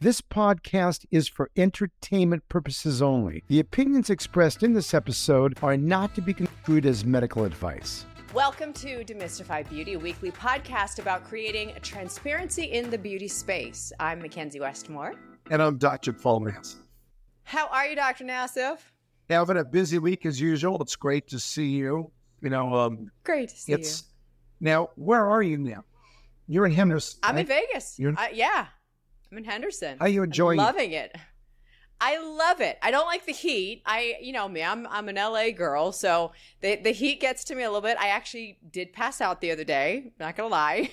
This podcast is for entertainment purposes only. The opinions expressed in this episode are not to be construed as medical advice. Welcome to Demystify Beauty, a weekly podcast about creating transparency in the beauty space. I'm McKenzie Westmore. And I'm Dr. Paul Nassif. How are you, Dr. Nassif? Having a busy week as usual. It's great to see you. You know, um, great to see it's, you. Now, where are you now? You're in Henderson. I'm right? in Vegas. You're in- uh, yeah, I'm in Henderson. Are you enjoying? I'm loving it? it. I love it. I don't like the heat. I, you know me, I'm I'm an LA girl, so the the heat gets to me a little bit. I actually did pass out the other day. Not gonna lie.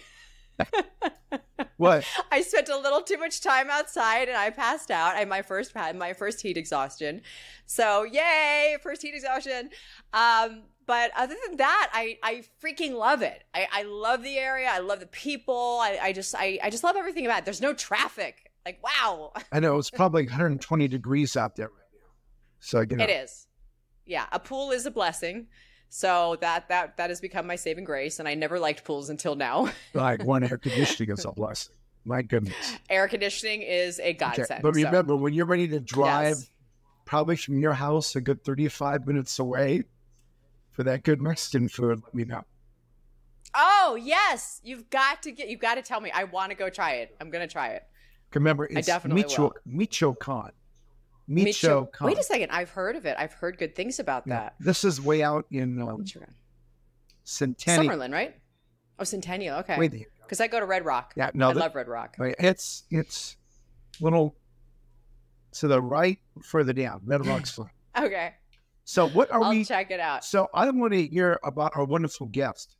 what? I spent a little too much time outside and I passed out. I my first had my first heat exhaustion. So yay, first heat exhaustion. Um, but other than that, I, I freaking love it. I, I love the area. I love the people. I, I just I, I just love everything about it. There's no traffic. Like wow. I know it's probably 120 degrees out there right now. So you know. it is. Yeah, a pool is a blessing. So that that that has become my saving grace, and I never liked pools until now. like one air conditioning is a blessing. My goodness. Air conditioning is a godsend. Okay. But remember, so. when you're ready to drive, yes. probably from your house a good 35 minutes away, for that good Mexican food, let me know. Oh yes, you've got to get. You've got to tell me. I want to go try it. I'm gonna try it. Remember, it's I definitely Micho, will. Michoacan. Michoacan. Micho, wait a second. I've heard of it. I've heard good things about yeah. that. This is way out in um, Centennial. Summerlin, right? Oh, Centennial. Okay. Because I go to Red Rock. Yeah, no, I the, love Red Rock. It's it's little to the right, further down. Red Rock's. okay. So what are I'll we? check it out. So I want to hear about our wonderful guest.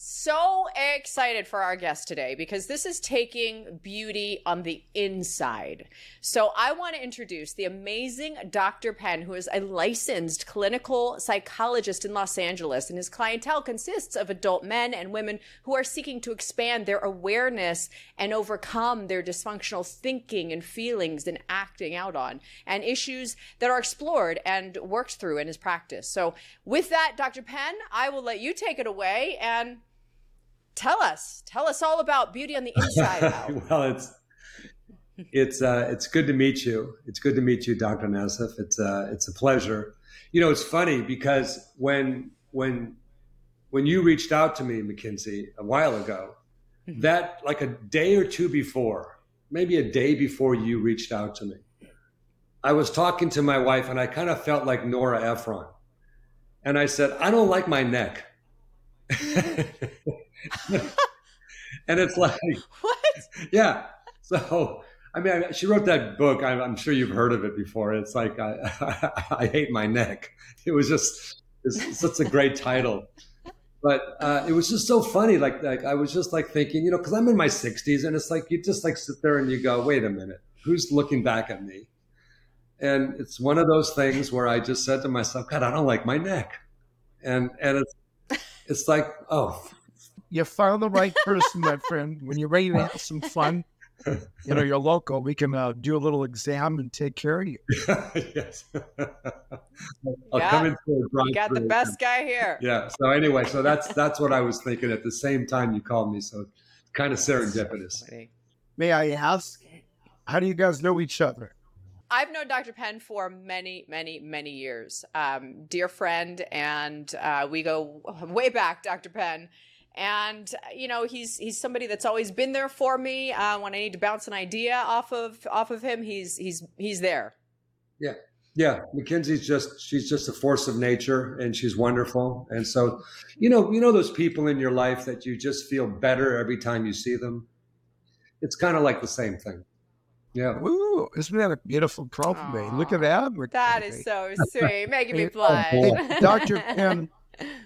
So excited for our guest today because this is taking beauty on the inside. So I want to introduce the amazing Dr. Penn, who is a licensed clinical psychologist in Los Angeles, and his clientele consists of adult men and women who are seeking to expand their awareness and overcome their dysfunctional thinking and feelings and acting out on, and issues that are explored and worked through in his practice. So with that, Dr. Penn, I will let you take it away and tell us. Tell us all about beauty on the inside well it's it's uh, it's good to meet you. It's good to meet you dr nassif it's uh, it's a pleasure. You know it's funny because when when when you reached out to me McKenzie a while ago mm-hmm. that like a day or two before maybe a day before you reached out to me i was talking to my wife and i kind of felt like nora ephron. And i said i don't like my neck and it's like what? Yeah. So I mean, she wrote that book. I'm, I'm, sure you've heard of it before. It's like I, I, I hate my neck. It was just it's such a great title, but uh, it was just so funny. Like, like I was just like thinking, you know, because I'm in my 60s, and it's like you just like sit there and you go, wait a minute, who's looking back at me? And it's one of those things where I just said to myself, God, I don't like my neck, and and it's it's like, oh, you found the right person, my friend. When you're ready to have some fun, you know, you're local. We can uh, do a little exam and take care of you. yes. I'll yeah. come into a got the best guy here. Yeah. So anyway, so that's that's what I was thinking at the same time you called me. So kind of serendipitous. May I ask, how do you guys know each other? I've known Dr. Penn for many, many, many years. Um, dear friend, and uh, we go way back, Dr. Penn. And you know he's he's somebody that's always been there for me uh, when I need to bounce an idea off of off of him. He's he's he's there. Yeah, yeah. McKenzie's just she's just a force of nature, and she's wonderful. And so, you know, you know those people in your life that you just feel better every time you see them. It's kind of like the same thing. Yeah. Ooh, isn't that a beautiful compliment? Aww, Look at that. We're that is so sweet, making me blush. Doctor Penn.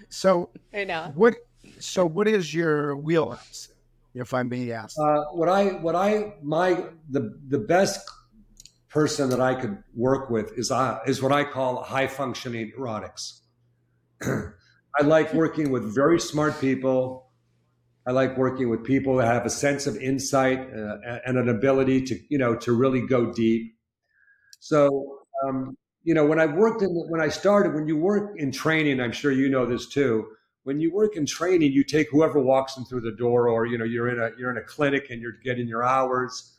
So I know what. So what is your wheelhouse, if I may ask? Uh, what I what I my the the best person that I could work with is uh, is what I call high functioning neurotics. I like working with very smart people I like working with people that have a sense of insight uh, and an ability to, you know, to really go deep. So, um, you know, when I worked in, when I started, when you work in training, I'm sure you know this too. When you work in training, you take whoever walks in through the door, or you know, you're in a you're in a clinic and you're getting your hours.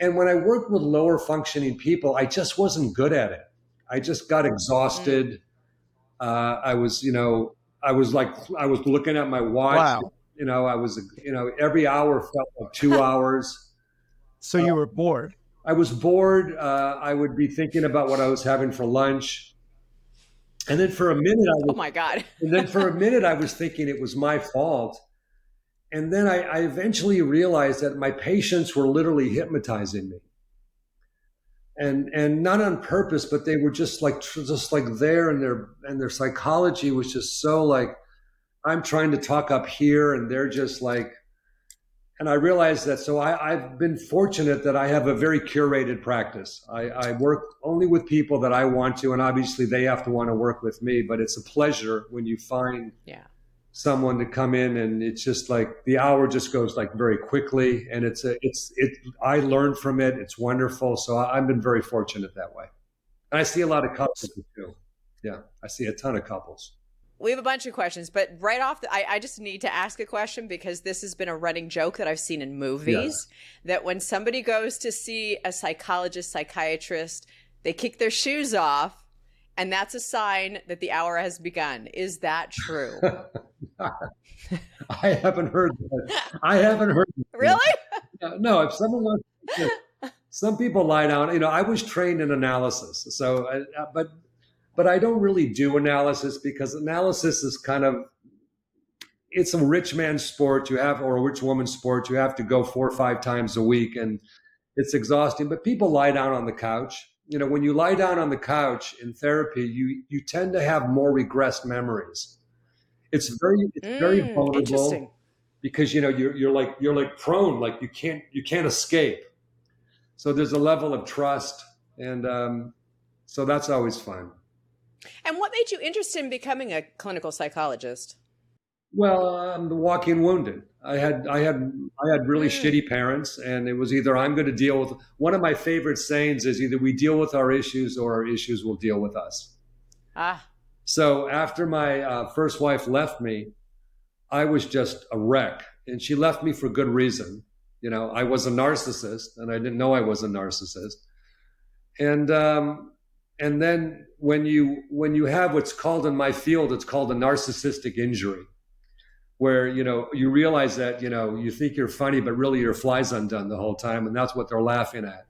And when I worked with lower functioning people, I just wasn't good at it. I just got exhausted. Uh, I was, you know, I was like, I was looking at my watch. Wow. You know, I was, you know, every hour felt like two hours. So you were bored. I was bored. Uh, I would be thinking about what I was having for lunch. And then for a minute, I oh was, Oh my God. and then for a minute, I was thinking it was my fault. And then I, I eventually realized that my patients were literally hypnotizing me. And, and not on purpose, but they were just like just like there, and their and their psychology was just so like I'm trying to talk up here, and they're just like and I realized that. So I, have been fortunate that I have a very curated practice. I, I, work only with people that I want to, and obviously they have to want to work with me. But it's a pleasure when you find Yeah. someone to come in, and it's just like the hour just goes like very quickly, and it's a it's it. I learn from it. It's wonderful. So I, I've been very fortunate that way, and I see a lot of couples too. Yeah, I see a ton of couples. We have a bunch of questions, but right off, the, I, I just need to ask a question because this has been a running joke that I've seen in movies that when somebody goes to see a psychologist, psychiatrist, they kick their shoes off, and that's a sign that the hour has begun. Is that true? I haven't heard that. I haven't heard that. really? No, if someone wants, some people lie down. You know, I was trained in analysis, so uh, but but I don't really do analysis because analysis is kind of it's a rich man's sport. You have or a rich woman's sport. You have to go four or five times a week, and it's exhausting. But people lie down on the couch. You know, when you lie down on the couch in therapy, you you tend to have more regressed memories. It's very it's very Mm, vulnerable because you know you're you're like you're like prone, like you can't you can't escape. So there's a level of trust, and um, so that's always fun. And what made you interested in becoming a clinical psychologist? Well, I'm the walking wounded. I had I had I had really Mm. shitty parents, and it was either I'm going to deal with. One of my favorite sayings is either we deal with our issues or our issues will deal with us. Ah, So after my uh, first wife left me, I was just a wreck, and she left me for good reason. You know, I was a narcissist, and I didn't know I was a narcissist. And um, and then when you when you have what's called in my field, it's called a narcissistic injury, where you know you realize that you know you think you're funny, but really your fly's undone the whole time, and that's what they're laughing at.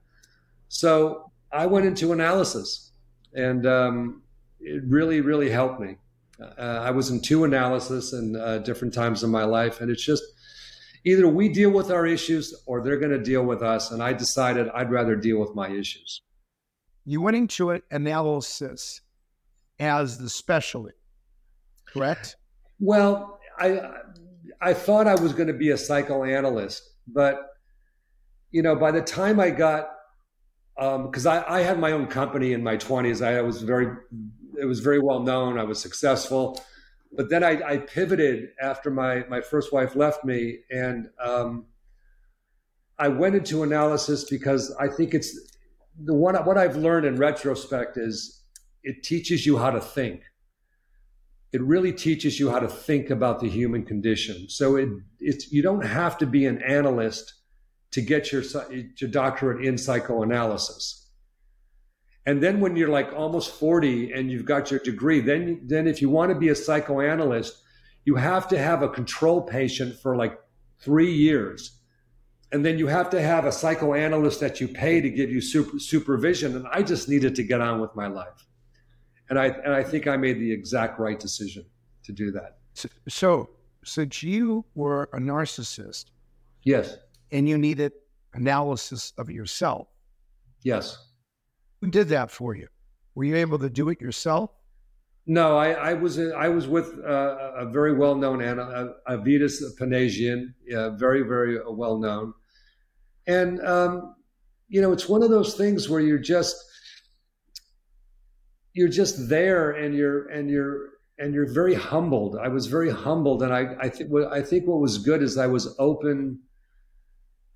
So I went into analysis, and um, it really, really helped me. Uh, I was in two analysis in uh, different times in my life, and it's just either we deal with our issues or they're going to deal with us. And I decided I'd rather deal with my issues. You went into an analysis as the specialty, correct? Well, I I thought I was going to be a psychoanalyst, but you know, by the time I got because I, I had my own company in my 20s, I was very it was very well known. I was successful, but then I, I pivoted after my my first wife left me, and um, I went into analysis because I think it's the one what I've learned in retrospect is it teaches you how to think it really teaches you how to think about the human condition. So it, it's you don't have to be an analyst to get your your doctorate in psychoanalysis. And then when you're like almost 40 and you've got your degree, then then if you want to be a psychoanalyst, you have to have a control patient for like 3 years. And then you have to have a psychoanalyst that you pay to give you super, supervision and I just needed to get on with my life and I and I think I made the exact right decision to do that. So, so since you were a narcissist Yes, and you needed analysis of yourself, yes. who did that for you? Were you able to do it yourself? No, I, I was I was with uh, a very well known Anna, Avitas Panasian, uh, very very well known, and um, you know it's one of those things where you're just you're just there and you're and you're and you're very humbled. I was very humbled, and I I think what I think what was good is I was open.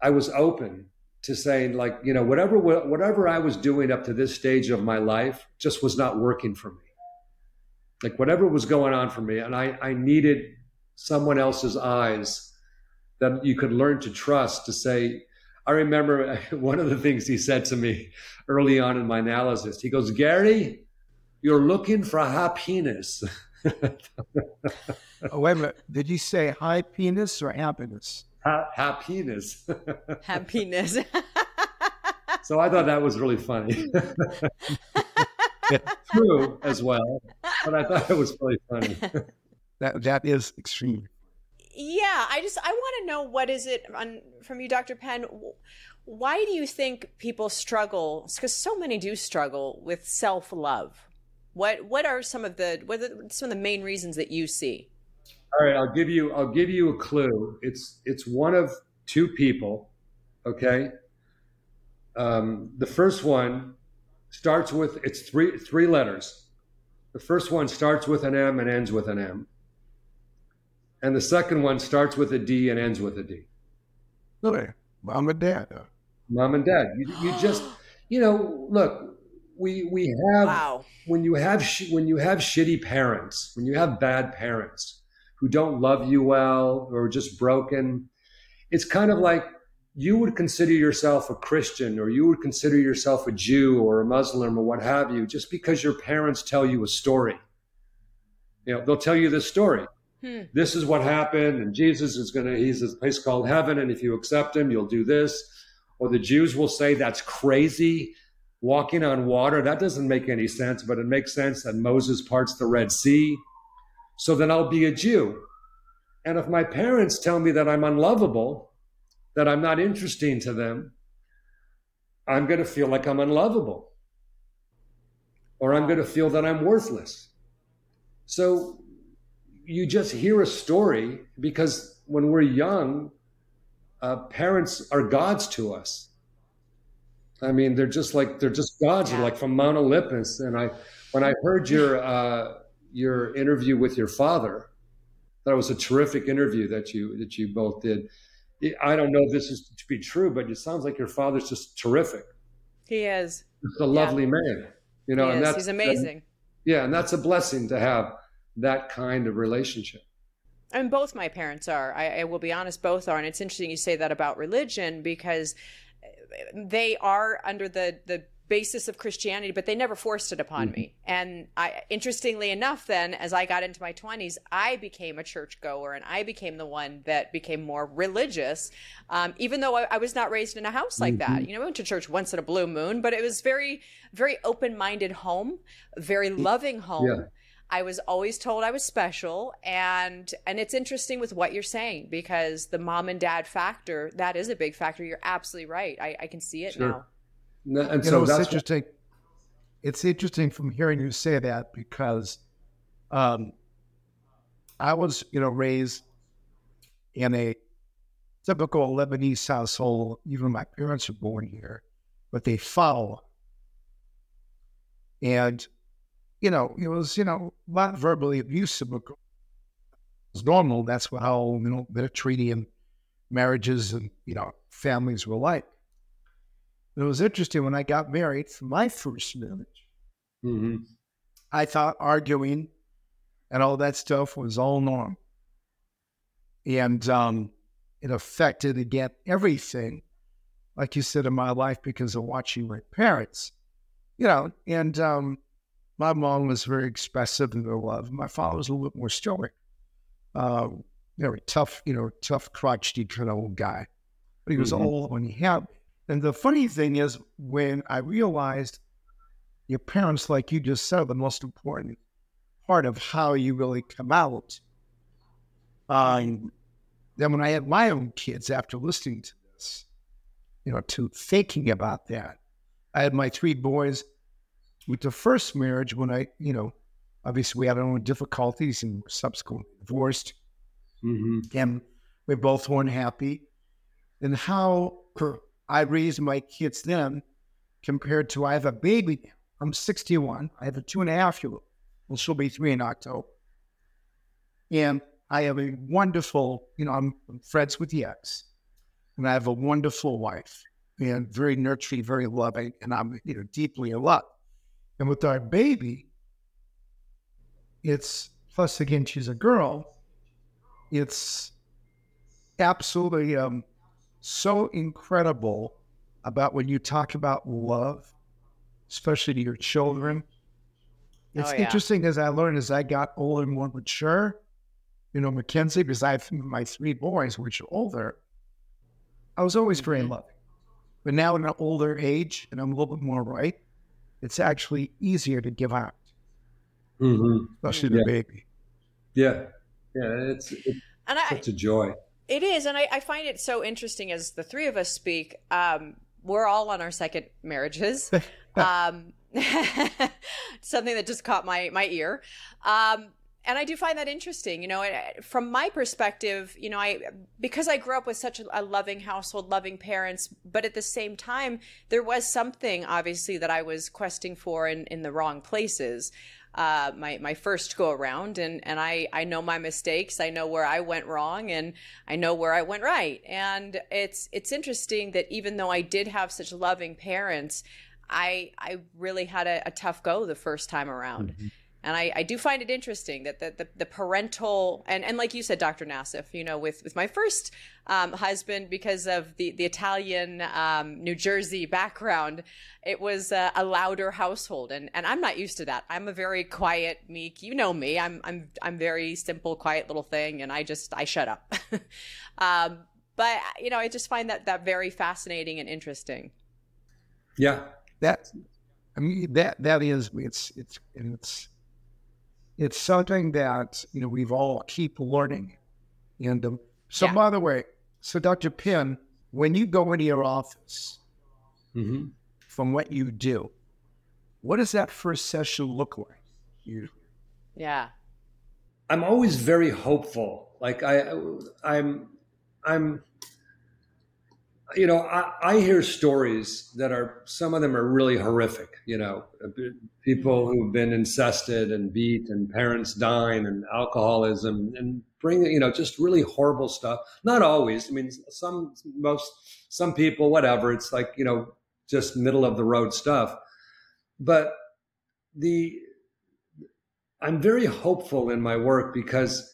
I was open to saying like you know whatever whatever I was doing up to this stage of my life just was not working for me. Like whatever was going on for me, and I I needed someone else's eyes that you could learn to trust to say I remember one of the things he said to me early on in my analysis. He goes, Gary, you're looking for a happiness. oh, wait a minute. Did you say high penis or happiness? Ha- happiness. happiness. so I thought that was really funny. True as well, but I thought it was really funny. that that is extreme. Yeah, I just I want to know what is it on, from you, Dr. Penn. Why do you think people struggle? Because so many do struggle with self love. What what are some of the what are some of the main reasons that you see? All right, I'll give you I'll give you a clue. It's it's one of two people. Okay. Um, the first one starts with it's three three letters. The first one starts with an M and ends with an M. And the second one starts with a D and ends with a D. Really? Mom and dad. Mom and dad. You, you just, you know, look, we we have wow. when you have sh- when you have shitty parents, when you have bad parents who don't love you well or just broken, it's kind of like you would consider yourself a Christian or you would consider yourself a Jew or a Muslim or what have you, just because your parents tell you a story. You know, they'll tell you this story. Hmm. This is what happened, and Jesus is going to, he's a place called heaven, and if you accept him, you'll do this. Or the Jews will say, that's crazy. Walking on water, that doesn't make any sense, but it makes sense that Moses parts the Red Sea. So then I'll be a Jew. And if my parents tell me that I'm unlovable, that I'm not interesting to them, I'm going to feel like I'm unlovable. Or I'm going to feel that I'm worthless. So you just hear a story because when we're young, uh, parents are gods to us. I mean, they're just like they're just gods. They're like from Mount Olympus. And I, when I heard your uh, your interview with your father, that was a terrific interview that you that you both did. I don't know if this is to be true, but it sounds like your father's just terrific. He is. He's a lovely yeah. man. You know, he and is. that's he's amazing. yeah, and that's a blessing to have that kind of relationship. And both my parents are. I, I, will be honest, both are. And it's interesting you say that about religion because they are under the the basis of Christianity, but they never forced it upon mm-hmm. me. And I, interestingly enough, then as I got into my twenties, I became a churchgoer, and I became the one that became more religious, um, even though I, I, was not raised in a house like mm-hmm. that. You know, I went to church once in a blue moon, but it was very, very open-minded home, very loving home. Yeah I was always told I was special and and it's interesting with what you're saying because the mom and dad factor that is a big factor. You're absolutely right. I, I can see it sure. now. And you so know, it's interesting. What... It's interesting from hearing you say that because um, I was, you know, raised in a typical Lebanese household. Even my parents were born here, but they follow. And you know, it was, you know, not verbally abusive. It was normal. That's what how, you know, the treaty and marriages and, you know, families were like. It was interesting when I got married for my first marriage. Mm-hmm. I thought arguing and all that stuff was all normal. And um, it affected, again, everything, like you said, in my life because of watching my parents. You know, and um, my mom was very expressive in her love. My father was a little bit more stoic. Uh, very tough, you know, tough, crotchety kind of old guy. But he was mm-hmm. old when he had. And the funny thing is, when I realized your parents, like you just said, the most important part of how you really come out. Um, then when I had my own kids, after listening to this, you know, to thinking about that, I had my three boys with the first marriage, when I, you know, obviously we had our own difficulties and subsequently divorced, mm-hmm. and we both weren't happy. And how I raised my kids then compared to I have a baby. I'm 61. I have a two and a half year old. Well, she'll be three in October. And I have a wonderful, you know, I'm friends with the ex, and I have a wonderful wife and very nurturing, very loving, and I'm, you know, deeply in love. And with our baby, it's plus again, she's a girl. It's absolutely um, so incredible about when you talk about love, especially to your children. It's Oh, yeah. interesting as I learned as I got older and more mature. You know, McKenzie, because I have my three boys, which are older, I was always very Mhm. loving. But now in an older age, and I'm a little bit more right, it's actually easier to give out, Mm-hmm. especially the Yeah. baby. Yeah, yeah, it's, it's And I, such a joy. It is, and I, I find it so interesting as the three of us speak. Um, we're all on our second marriages. um, something that just caught my my ear. Um, and I do find that interesting, you know. From my perspective, you know, I because I grew up with such a, a loving household, loving parents, but at the same time, there was something obviously that I was questing for in in the wrong places. Uh, my my first go around, and and I I know my mistakes. I know where I went wrong, and I know where I went right. And it's it's interesting that even though I did have such loving parents, I I really had a, a tough go the first time around. And I, I do find it interesting that the, the, the parental and, and like you said, Dr. Nassif, you know, with, with my first um, husband, because of the, the Italian um, New Jersey background, it was a, a louder household. And, and I'm not used to that. I'm a very quiet, meek, you know me. I'm, I'm, I'm very simple, quiet little thing. And I just, I shut up. um, but, you know, I just find that, that very fascinating and interesting. Yeah, that I mean that that is it's it's and it's it's something that you know we've all keep learning. And um, so Yeah. by the way, so Dr. Penn, when you go into your office, hmm from what you do, what does that first session look like? You Yeah. I'm always very hopeful. Like I, I'm, I'm, you know, I, I hear stories that are some of them are really horrific. You know, people mm-hmm. who've been incested and beat, and parents dying, and alcoholism, and bring you know just really horrible stuff. Not always. I mean, some most some people, whatever. It's like you know just middle of the road stuff. But the I'm very hopeful in my work because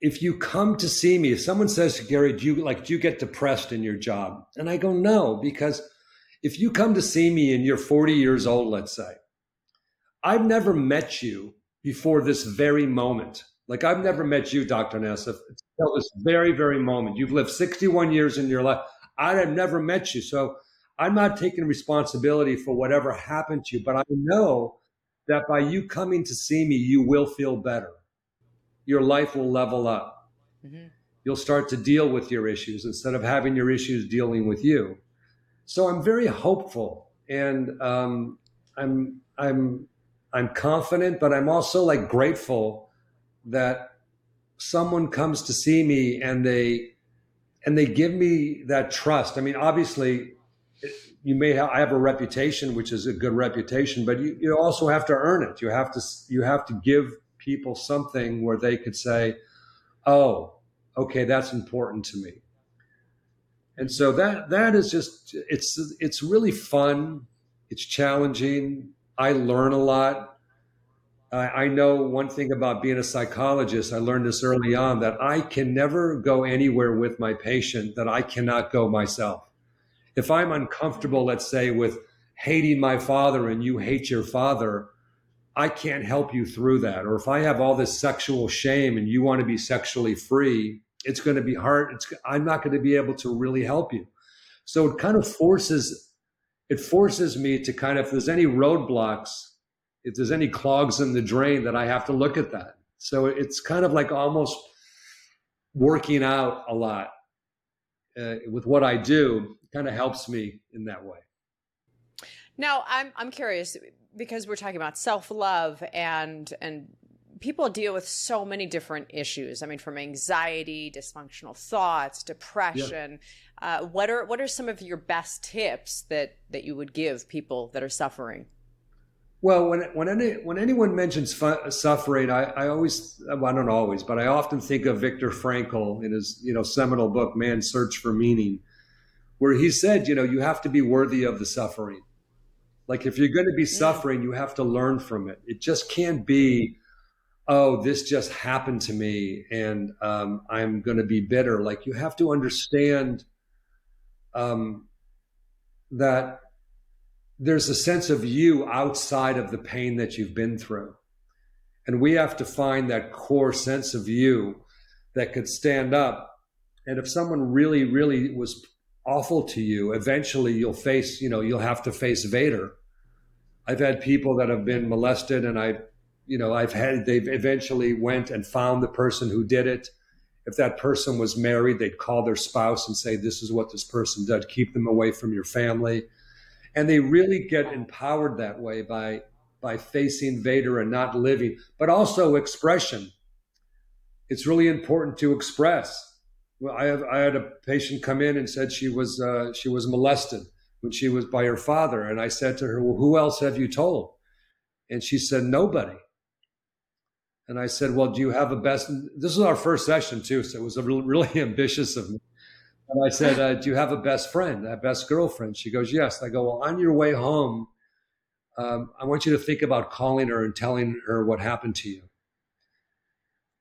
if you come to see me, if someone says to Gary, do you like do you get depressed in your job? And I go, no, because if you come to see me and you're 40 years old, let's say, I've never met you before this very moment. Like I've never met you, Dr. Nassif, until this very, very moment. You've lived 61 years in your life. I have never met you. So I'm not taking responsibility for whatever happened to you, but I know that by you coming to see me, you will feel better. Your life will level up. Mhm. You'll start to deal with your issues instead of having your issues dealing with you. So I'm very hopeful, and um, I'm I'm I'm confident, but I'm also like grateful that someone comes to see me and they and they give me that trust. I mean, obviously, you may have I have a reputation, which is a good reputation, but you, you also have to earn it. You have to you have to give people something where they could say, "Oh, okay, that's important to me." And so that that is just it's it's really fun. It's challenging. I learn a lot. I, I know one thing about being a psychologist. I learned this early on that I can never go anywhere with my patient that I cannot go myself. If I'm uncomfortable, let's say, with hating my father and you hate your father, I can't help you through that. Or if I have all this sexual shame and you want to be sexually free, it's going to be hard. It's, I'm not going to be able to really help you. So it kind of forces, it forces me to kind of, if there's any roadblocks, if there's any clogs in the drain, that I have to look at that. So it's kind of like almost working out a lot uh, with what I do. Kind of helps me in that way. Now, I'm I'm curious because we're talking about self-love and and people deal with so many different issues. I mean, from anxiety, dysfunctional thoughts, depression. Uh, what are what are some of your best tips that that you would give people that are suffering? Well, when when any when anyone mentions fu- suffering, I, I always well, I don't always, but I often think of Viktor Frankl in his you know seminal book Man's Search for Meaning, where he said, you know, you have to be worthy of the suffering. Like if you're going to be suffering, you have to learn from it. It just can't be, oh, this just happened to me and um, I'm going to be bitter. Like you have to understand um, that there's a sense of you outside of the pain that you've been through. And we have to find that core sense of you that could stand up. And if someone really, really was awful to you, eventually you'll face, you know, you'll have to face Vader. I've had people that have been molested and I, you know, I've had, they've eventually went and found the person who did it. If that person was married, they'd call their spouse and say, this is what this person did. Keep them away from your family and they really get empowered that way by by facing Vader and not living, but also expression. It's really important to express. Well, I have I had a patient come in and said she was uh, she was molested when she was by her father, and I said to her, "Well, who else have you told?" And she said, "Nobody." And I said, "Well, do you have a best?" This is our first session too, so it was really ambitious of me. And I said, uh, Do you have a best friend, a best girlfriend? She goes, Yes. I go, Well, on your way home, um, I want you to think about calling her and telling her what happened to you.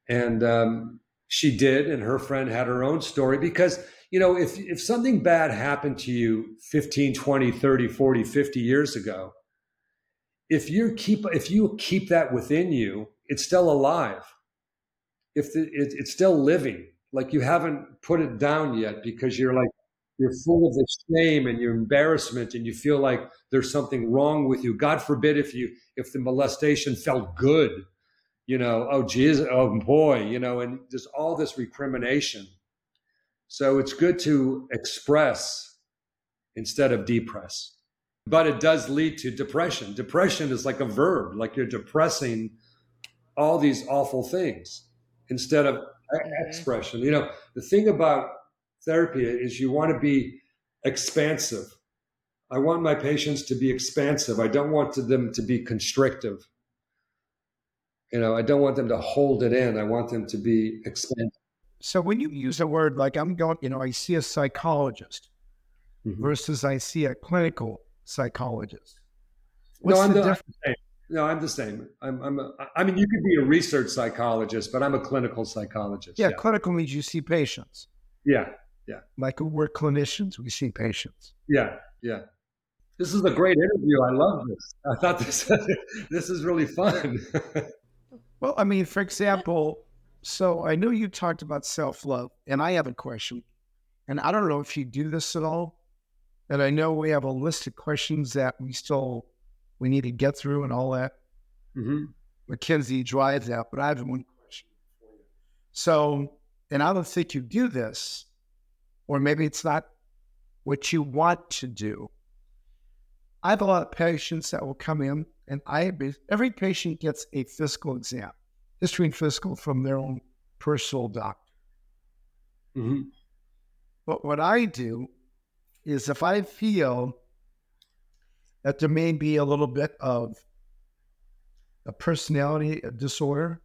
And um, she did. And her friend had her own story because, you know, if, if something bad happened to you 15, 20, 30, 40, 50 years ago, if you keep if you keep that within you, it's still alive. If the, it, it's still living, like you haven't put it down yet because you're like you're full of the shame and your embarrassment and you feel like there's something wrong with you god forbid if you if the molestation felt good you know oh geez oh boy you know and there's all this recrimination so it's good to express instead of depress but it does lead to depression depression is like a verb like you're depressing all these awful things instead of mm-hmm. expression. You know, the thing about therapy is you want to be expansive. I want my patients to be expansive. I don't want them to be constrictive. You know, I don't want them to hold it in. I want them to be expanded. So when you use a word like I'm going, you know, I see a psychologist mm-hmm. versus I see a clinical psychologist. What's no, the, the difference? No, I'm the same. I'm, I'm a, I mean, you could be a research psychologist, but I'm a clinical psychologist. Yeah, yeah. clinical means you see patients. Yeah, yeah. Like we're clinicians, we see patients. Yeah, yeah. This is a great interview. I love this. I thought this this is really fun. well, I mean, for example, so I know you talked about self love, and I have a question, and I don't know if you do this at all. And I know we have a list of questions that we still we need to get through and all that. Mm-hmm. McKenzie drives that, but I have one question for you. So, and I don't think you do this, or maybe it's not what you want to do. I have a lot of patients that will come in, and I every patient gets a physical exam, history and physical from their own personal doctor. Mm-hmm. But what I do is if I feel that there may be a little bit of a personality disorder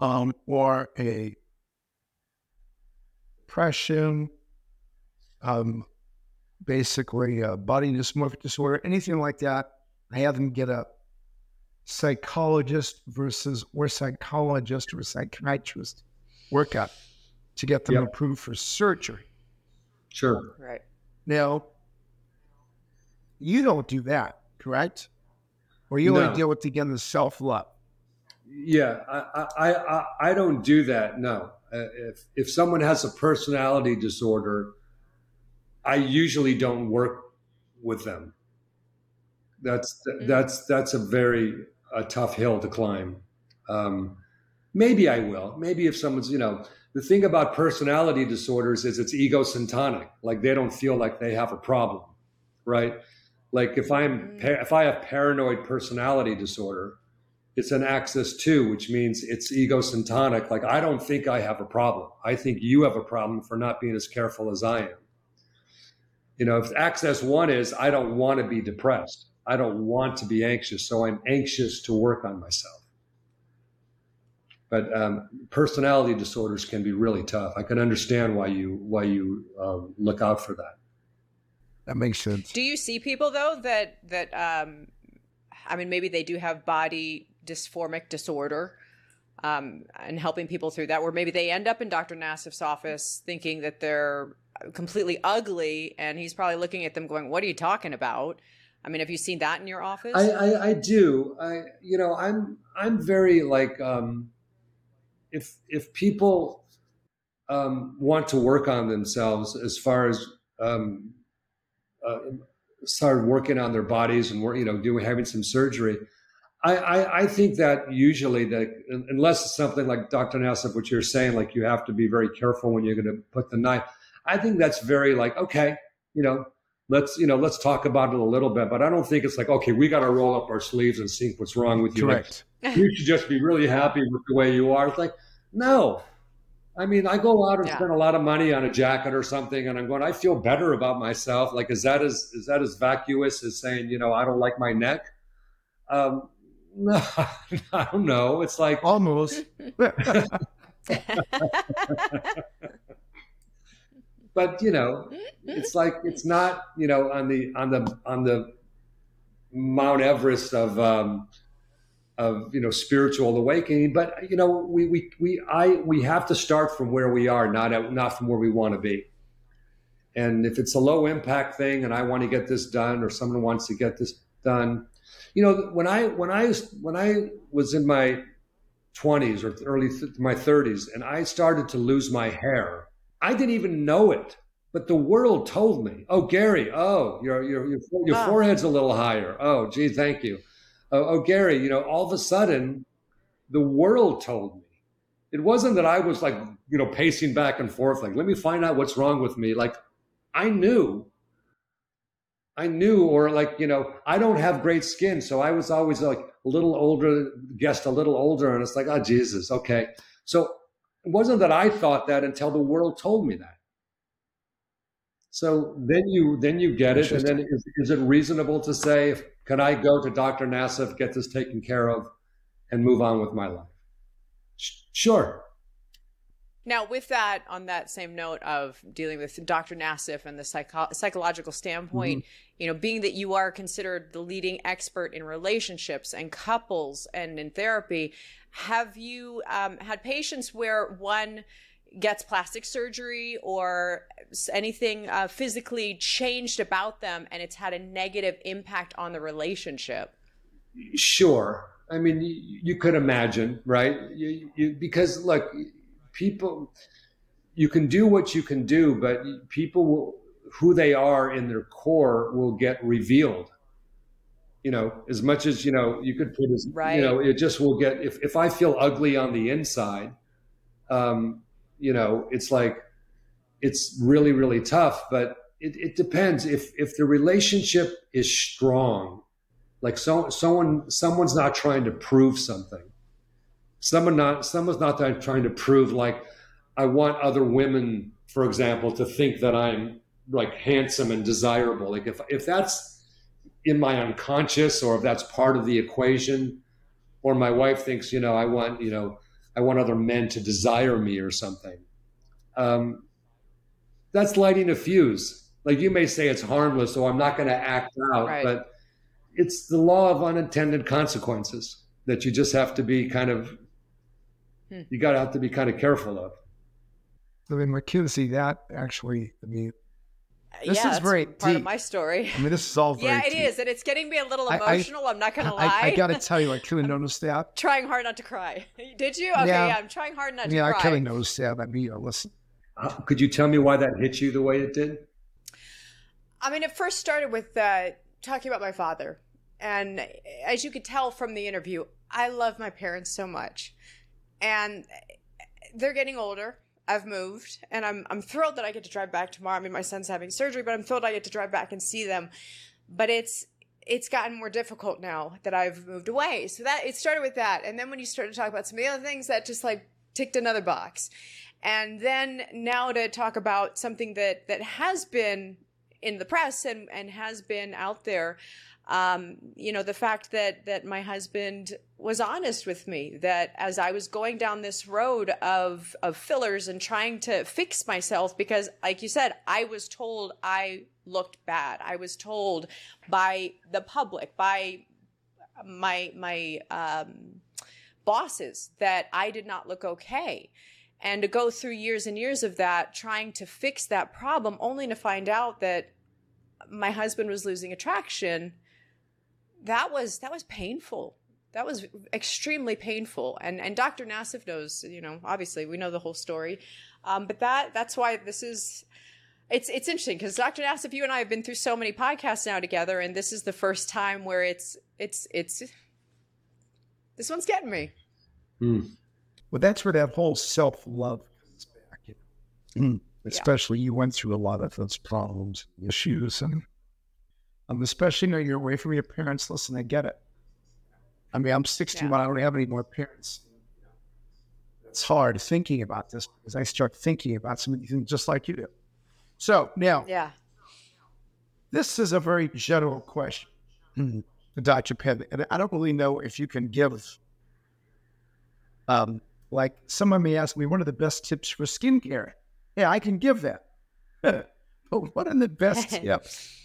um, or a depression, um, basically a body dysmorphic disorder, anything like that. I have them get a psychologist versus or psychologist or psychiatrist workup to get them yep. approved for surgery. Sure. Right. Now, you don't do that, correct? Or you no. only deal with again the self love. Yeah, I, I, I I don't do that. No, uh, if if someone has a personality disorder, I usually don't work with them. That's mm. that's that's a very a tough hill to climb. Um, maybe I will. Maybe if someone's you know the thing about personality disorders is it's egocentric. Like they don't feel like they have a problem, right? Like if I'm mm. if I have paranoid personality disorder, it's an axis two, which means it's egocentric. Like I don't think I have a problem. I think you have a problem for not being as careful as I am. You know, if axis one is I don't want to be depressed. I don't want to be anxious, so I'm anxious to work on myself. But um, personality disorders can be really tough. I can understand why you why you uh, look out for that. That makes sense. Do you see people though that that um I mean maybe they do have body dysmorphic disorder um, and helping people through that, where maybe they end up in Dr. Nassif's office thinking that they're completely ugly, and he's probably looking at them going, "What are you talking about?" I mean, have you seen that in your office? I, I, I do. I, you know, I'm, I'm very like, um, if, if people um, want to work on themselves as far as um, uh, started working on their bodies and work, you know doing having some surgery. I, I, I think that usually that unless it's something like Dr. Nassif, what you're saying, like you have to be very careful when you're going to put the knife. I think that's very like okay, you know, let's you know let's talk about it a little bit. But I don't think it's like okay, we got to roll up our sleeves and see what's wrong with you. Correct. Like, you should just be really happy with the way you are. It's like no, I mean, I go out and yeah. spend a lot of money on a jacket or something, and I'm going. I feel better about myself. Like, is that as is that as vacuous as saying, you know, I don't like my neck? Um, no, I don't know. It's like almost. but you know, it's like it's not you know on the on the on the Mount Everest of um, of you know spiritual awakening but you know we we we i we have to start from where we are not at, not from where we want to be. And if it's a low impact thing and i want to get this done or someone wants to get this done you know when i when i when i was in my 20s or early th- my 30s and i started to lose my hair i didn't even know it but the world told me oh gary oh your your your, your wow. forehead's a little higher oh gee thank you oh, oh, Gary, you know, all of a sudden the world told me. It wasn't that I was like, you know, pacing back and forth, like, let me find out what's wrong with me. Like, I knew. I knew, or like, you know, I don't have great skin. So I was always like a little older, guessed a little older. And it's like, oh, Jesus, okay. So it wasn't that I thought that until the world told me that. So then you then you get it, and then is, is it reasonable to say, can I go to Dr. Nassif, get this taken care of, and move on with my life? Sure. Now, with that, on that same note of dealing with Dr. Nassif and the psycho- psychological standpoint, mm-hmm. you know, being that you are considered the leading expert in relationships and couples and in therapy, have you um, had patients where one gets plastic surgery or anything uh, physically changed about them and it's had a negative impact on the relationship? Sure. I mean you, you could imagine right? You, you, because look people you can do what you can do but people will, who they are in their core will get revealed you know as much as you know you could put as right. you know it just will get if, if i feel ugly on the inside um, you know, it's like it's really, really tough. But it, it depends. If if the relationship is strong, like so someone someone's not trying to prove something. Someone not someone's not trying to prove like I want other women, for example, to think that I'm like handsome and desirable. Like if if that's in my unconscious or if that's part of the equation, or my wife thinks, you know, I want, you know, I want other men to desire me or something. Um, that's lighting a fuse. Like you may say it's harmless, so I'm not going to act out, right. but it's the law of unintended consequences that you just have to be kind of, hmm. you got to have to be kind of careful of. I mean, McKenzie, that actually, I mean, this yeah, is very part deep. of my story. I mean, this is all very Yeah, it deep. is, and it's getting me a little emotional. I, am not going to lie. I, I got to tell you, I kind of noticed that. trying hard not to cry. Did you? Okay, yeah, yeah I'm trying hard not to yeah, cry. I kind of noticed that. I mean, listen. Uh, could you tell me why that hit you the way it did? I mean, it first started with uh, talking about my father. And as you could tell from the interview, I love my parents so much. And they're getting older I've moved and I'm I'm thrilled that I get to drive back tomorrow. I mean my son's having surgery, but I'm thrilled I get to drive back and see them. But it's it's gotten more difficult now that I've moved away. So that it started with that. And then when you started to talk about some of the other things that just like ticked another box. And then now to talk about something that that has been in the press and and has been out there um, you know, the fact that that my husband was honest with me that as I was going down this road of of fillers and trying to fix myself because like you said, I was told I looked bad. I was told by the public, by my my um bosses that I did not look okay. And to go through years and years of that, trying to fix that problem, only to find out that my husband was losing attraction, that was that was painful. That was extremely painful. And and Dr. Nassif knows, you know, obviously we know the whole story. Um, but that that's why this is it's it's interesting because Dr. Nassif, you and I have been through so many podcasts now together, and this is the first time where it's it's it's this one's getting me. Mm. Well, that's where that whole self love comes back. You know? mm. Especially yeah. you went through a lot of those problems, issues, and um, especially when you're away from your parents. Listen, I get it. I mean, I'm 61. Yeah. I don't have any more parents. It's hard thinking about this because I start thinking about some of these things just like you do. So now, yeah, this is a very general question. Dr. Penn, and I don't really know if you can give, um, like someone may ask me, one of the best tips for skincare. Yeah, I can give that. but what are the best tips?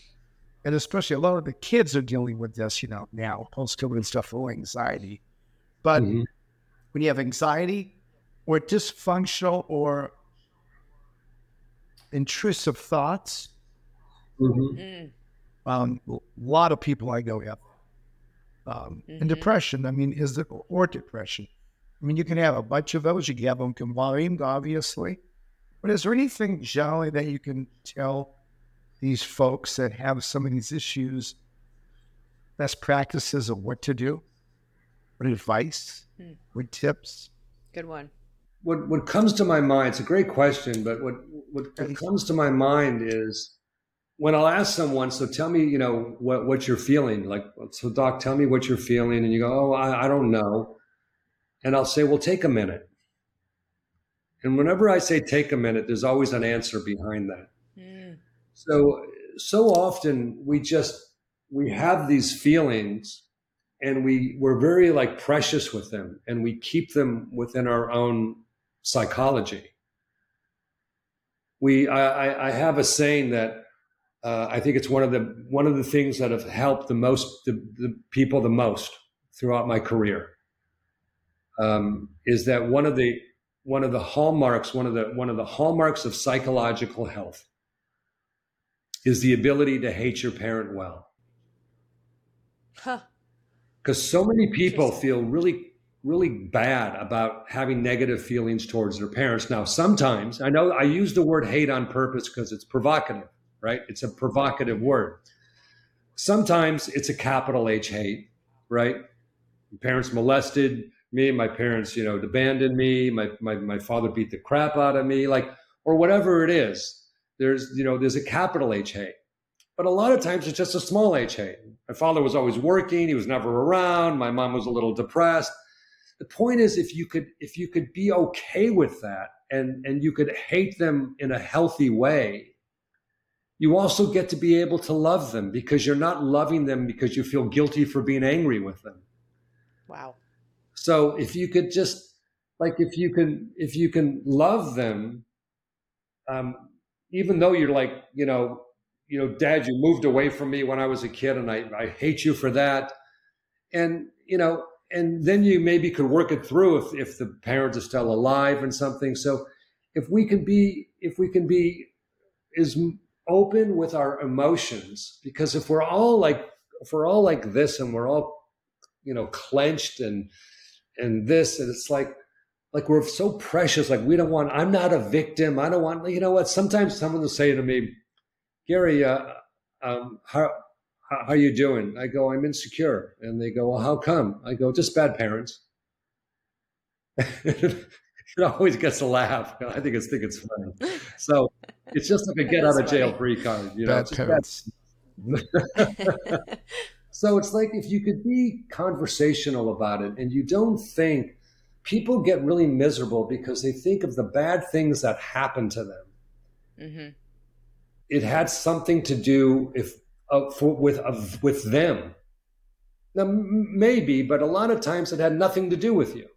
And especially a lot of the kids are dealing with this, you know, now post COVID stuff, for anxiety. But mm-hmm. when you have anxiety or dysfunctional or intrusive thoughts. Mm-hmm. Mm. Um, a lot of people I know have. Um, mm-hmm. And depression, I mean, is it, or depression. I mean, you can have a bunch of those. You can have them combined, obviously. But is there anything generally that you can tell these folks that have some of these issues, best practices of what to do? What advice? Mm. What tips? Good one what what comes to my mind it's a great question but what what, what comes to my mind is when I'll ask someone, so tell me, you know, what, what you're feeling. Like, so doc, tell me what you're feeling. And you go, oh, I, I don't know. And I'll say, well, take a minute. And whenever I say take a minute, there's always an answer behind that. So, so often we just, we have these feelings and we, we're very like precious with them and we keep them within our own psychology. We, I, I have a saying that uh, I think it's one of the one of the things that have helped the most the, the people the most throughout my career. Um, is that one of the one of the hallmarks one of the one of the hallmarks of psychological health is the ability to hate your parent well. Huh. Because so many people feel really really bad about having negative feelings towards their parents. Now, sometimes I know I use the word hate on purpose because it's provocative, right? It's a provocative word. Sometimes it's a capital H hate, right? My parents molested me, my parents, you know, abandoned me, my, my, my father beat the crap out of me, like, or whatever it is. There's, you know, there's a capital H hate. But a lot of times it's just a small H hate. My father was always working, he was never around, my mom was a little depressed. The point is if you could if you could be okay with that and and you could hate them in a healthy way you also get to be able to love them because you're not loving them because you feel guilty for being angry with them. Wow. So if you could just like if you can if you can love them um even though you're like you know you know dad you moved away from me when i was a kid and i i hate you for that and you know and then you maybe could work it through if, if the parents are still alive and something. So if we can be, if we can be is open with our emotions, because if we're all like, if we're all like this and we're all, you know, clenched and, and this, and it's like, like we're so precious. Like we don't want, I'm not a victim. I don't want, you know what? Sometimes someone will say to me, Gary, uh, um, how, how, how you doing? I go, I'm insecure. And they go, well, how come? I go, just bad parents. it always gets a laugh. I think it's think it's funny. So it's just like a get out of jail free card. You know, bad parents. so it's like if you could be conversational about it and you don't think people get really miserable because they think of the bad things that happen to them. Mm-hmm. It had something to do if uh, for, with uh, with them. Now, maybe, but a lot of times it had nothing to do with you.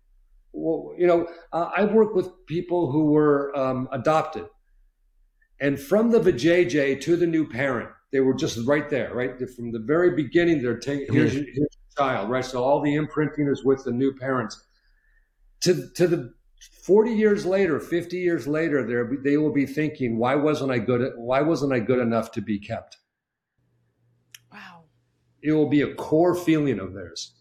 Well, you know, uh, I work with people who were um, adopted, and from the vajayjay to the new parent, they were just right there, right from the very beginning. They're taking here's, here's your child, right? So all the imprinting is with the new parents, to to the 40 years later 50 years later they will be thinking why wasn't i good why wasn't i good enough to be kept? Wow. It will be a core feeling of theirs.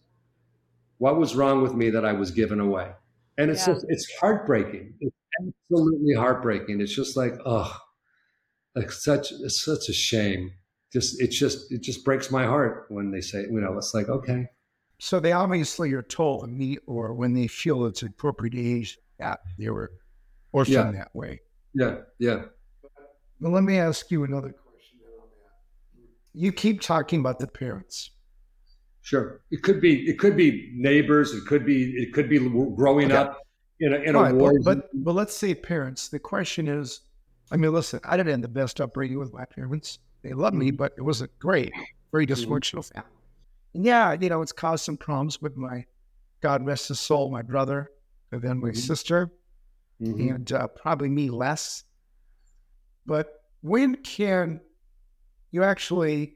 What was wrong with me that i was given away? And it's yeah. just it's heartbreaking. It's absolutely heartbreaking. It's just like oh like such it's such a shame. Just it's just it just breaks my heart when they say you know it's like okay so they obviously are told me or when they feel it's appropriate age that they were orphaned yeah. that way. Yeah, yeah. Well, let me ask you another question. You keep talking about the parents. Sure, it could be it could be neighbors. It could be it could be growing okay. up in a in a war. But, but but let's say parents. The question is, I mean, listen, I didn't have the best upbringing with my parents. They loved me, mm-hmm. but it wasn't great. Very mm-hmm. dysfunctional family. And yeah, you know, it's caused some problems with my God rest his soul, my brother and then my mm-hmm. sister, mm-hmm. and uh, probably me less. But when can you actually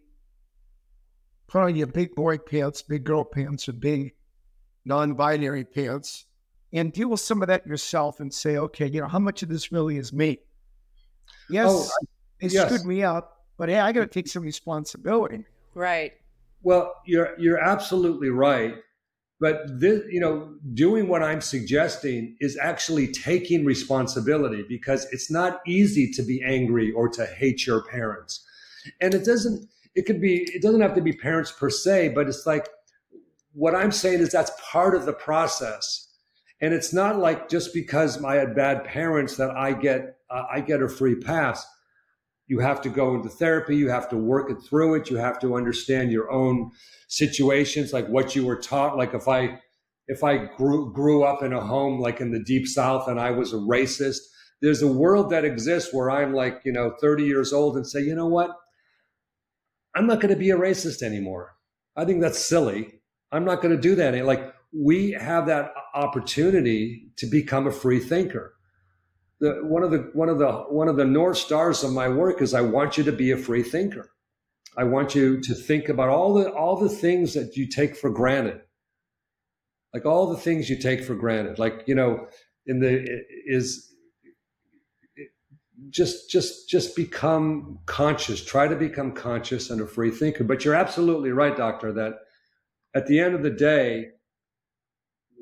put on your big boy pants, big girl pants, or big non-binary pants, and deal with some of that yourself and say, okay, you know, how much of this really is me? Yes, oh, they yes. screwed me up, but hey, I got to take some responsibility. Right. Well, you're you're absolutely right. But this, you know, doing what I'm suggesting is actually taking responsibility because it's not easy to be angry or to hate your parents. And it doesn't, it could be, it doesn't have to be parents per se, but it's like what I'm saying is that's part of the process. And it's not like just because I had bad parents that I get, uh, I get a free pass you have to go into therapy you have to work it through it you have to understand your own situations like what you were taught like if i if i grew grew up in a home like in the deep south and i was a racist there's a world that exists where i'm like you know 30 years old and say you know what? I'm not going to be a racist anymore. I think that's silly. I'm not going to do that. Like we have that opportunity to become a free thinker the, one of the one of the one of the north stars of my work is I want you to be a free thinker. I want you to think about all the all the things that you take for granted, like all the things you take for granted. Like you know, in the is just just just become conscious. Try to become conscious and a free thinker. But you're absolutely right, doctor. That at the end of the day,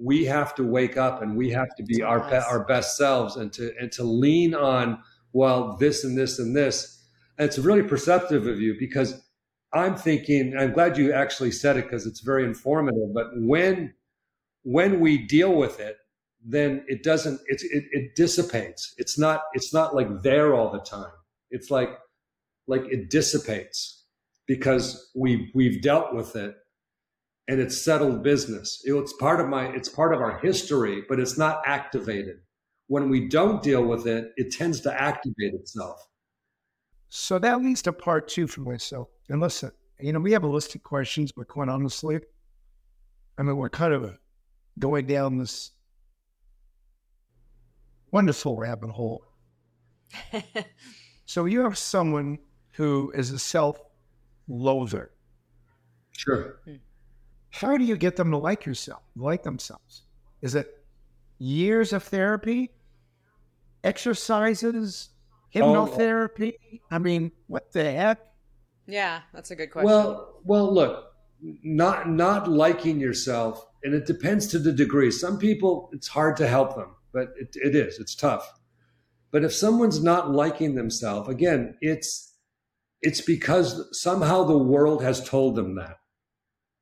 we have to wake up and we have to be our our best selves and to and to lean on well this and this and this. And it's really perceptive of you because i'm thinking i'm glad you actually said it because it's very informative but when when we deal with it then it doesn't it, it, it dissipates. It's not it's not like there all the time. It's like like it dissipates because we we've dealt with it and it's settled business. It's part of my, it's part of our history, but it's not activated. When we don't deal with it, it tends to activate itself. So that leads to part two for myself. And listen, you know, we have a list of questions, but quite honestly, I mean, we're kind of going down this wonderful rabbit hole. so you have someone who is a self loather. Sure. Hmm how do you get them to like yourself, like themselves? Is it years of therapy, exercises, hypnotherapy? Oh. I mean, what the heck? Yeah, that's a good question. Well, well, look, not not liking yourself, and it depends to the degree. Some people, it's hard to help them, but it, it is. It's tough. But if someone's not liking themselves, again, it's it's because somehow the world has told them that.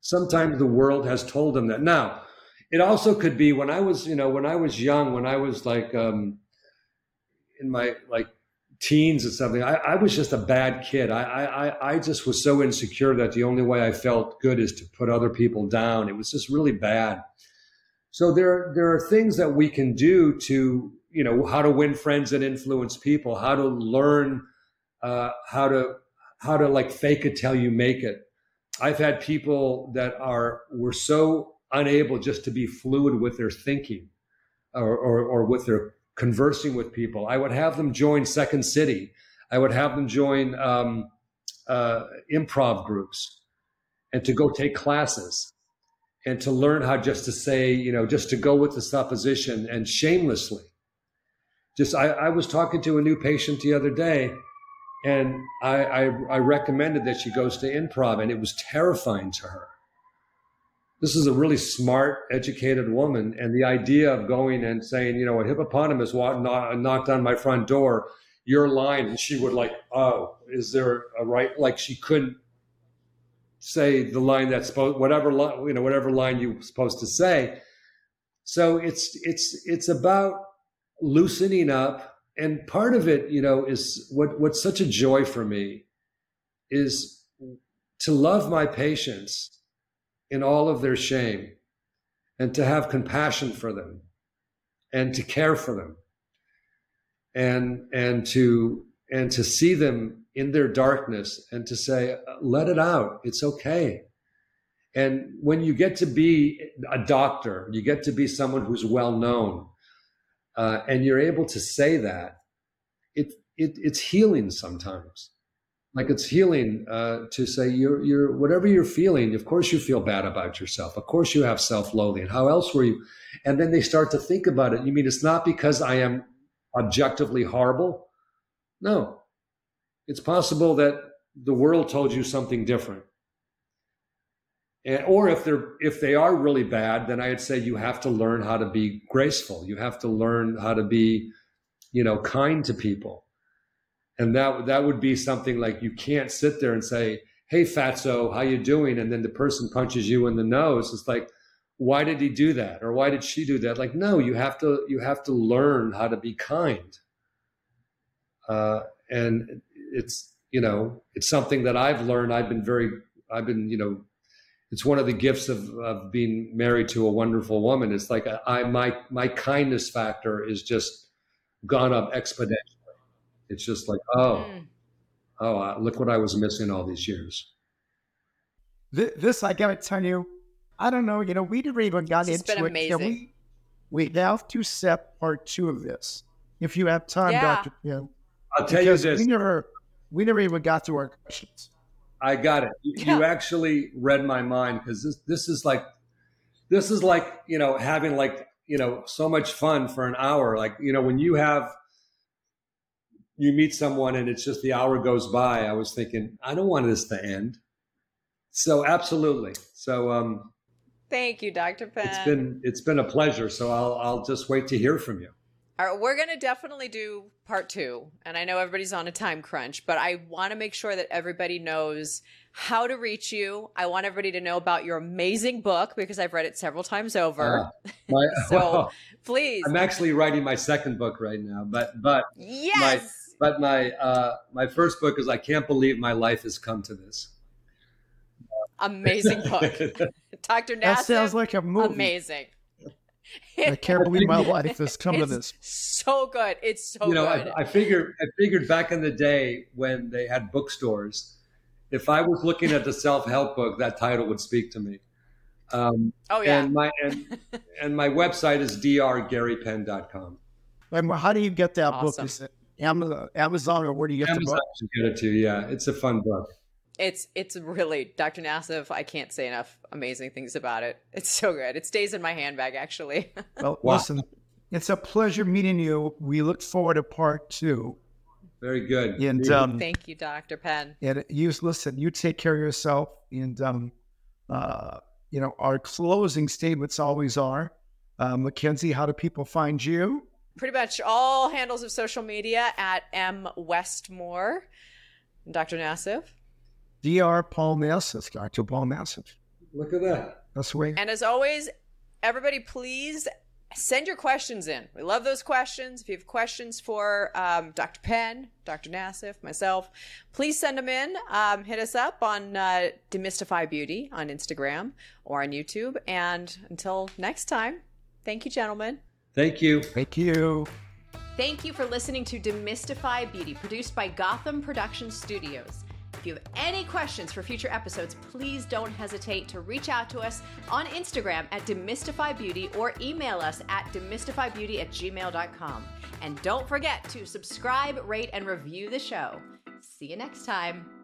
Sometimes the world has told them that. Now, it also could be when I was, you know, when I was young, when I was like um, in my like teens or something, I, I was just a bad kid. I, I I just was so insecure that the only way I felt good is to put other people down. It was just really bad. So there there are things that we can do to you know how to win friends and influence people, how to learn uh, how to how to like fake it till you make it I've had people that are were so unable just to be fluid with their thinking or, or, or with their conversing with people. I would have them join Second City. I would have them join um, uh, improv groups and to go take classes. and to learn how just to say, you know, just to go with the supposition and shamelessly. Just, I, I was talking to a new patient the other day, and I, I, I recommended that she goes to improv, and it was terrifying to her. This is a really smart, educated woman, and the idea of going and saying, you know, a hippopotamus knocked on my front door, your line, and she would like, oh, is there a right? Like she couldn't say the line that's supposed whatever line you know whatever line you're supposed to say so it's it's it's about loosening up and part of it you know is what what's such a joy for me is to love my patients in all of their shame and to have compassion for them and to care for them and and to and to see them in their darkness and to say, let it out. It's okay. And when you get to be a doctor, you get to be someone who's well known, uh, and you're able to say that, it, it it's healing sometimes. Like it's healing uh, to say you're you're whatever you're feeling. Of course, you feel bad about yourself. Of course, you have self-loathing. How else were you? And then they start to think about it. You mean it's not because I am objectively horrible? No, it's possible that the world told you something different. And, or if they're if they are really bad, then I'd say you have to learn how to be graceful. You have to learn how to be, you know, kind to people. And that that would be something like you can't sit there and say, "Hey, Fatso, how you doing?" And then the person punches you in the nose. It's like, why did he do that, or why did she do that? Like, no, you have to you have to learn how to be kind. Uh, and it's you know it's something that I've learned. I've been very I've been you know it's one of the gifts of, of being married to a wonderful woman. It's like I my my kindness factor is just gone up exponentially. It's just like oh mm. oh uh, look what I was missing all these years. This, I gotta tell you, I don't know. You know, we never even got this into it. Can we we have to set part two of this if you have time, yeah. Doctor. Yeah. I'll tell you this. We never we never even got to our questions. I got it. You, yeah. you actually read my mind because this this is like this is like you know having like you know so much fun for an hour. Like you know when you have you meet someone and it's just the hour goes by. I was thinking I don't want this to end. So absolutely. So um, thank you, Dr. Penn. It's been it's been a pleasure. So I'll I'll just wait to hear from you. All right, we're going to definitely do part two. And I know everybody's on a time crunch, but I want to make sure that everybody knows how to reach you. I want everybody to know about your amazing book because I've read it several times over. Uh, my, so well, please. I'm actually writing my second book right now, but, but, yes. My, but my, uh, my first book is I Can't Believe My Life Has Come to This. Amazing book. Dr. Nassif. That sounds like a movie. Amazing. I can't believe my life has come to this. So good. It's so you know, good. I, I figured I figured back in the day when they had bookstores, if I was looking at the self help book, that title would speak to me. Um, oh yeah. And my and, and my website is drgarypenn.com. And how do you get that awesome. book? Is it Amazon, Amazon or where do you get Amazon the book? get it to. Yeah, it's a fun book. It's it's really Dr. Nassif. I can't say enough amazing things about it. It's so good. It stays in my handbag actually. well, wow. listen, it's a pleasure meeting you. We look forward to part two. Very good. And um, thank you, Dr. Penn. And you listen. You take care of yourself. And um, uh, you know our closing statements always are. Uh, McKenzie, how do people find you? Pretty much all handles of social media at M Westmore. Dr. Nassif. Dr. Paul Nassif, Dr. Paul Nassif. Look at that. That's the way. And as always, everybody, please send your questions in. We love those questions. If you have questions for um, Dr. Penn, Dr. Nassif, myself, please send them in. Um, hit us up on uh, Demystify Beauty on Instagram or on YouTube. And until next time, thank you, gentlemen. Thank you. Thank you. Thank you for listening to Demystify Beauty, produced by Gotham Production Studios. If you have any questions for future episodes, please don't hesitate to reach out to us on Instagram at demystifybeauty or email us at demystifybeauty at gmail.com. And don't forget to subscribe, rate, and review the show. See you next time.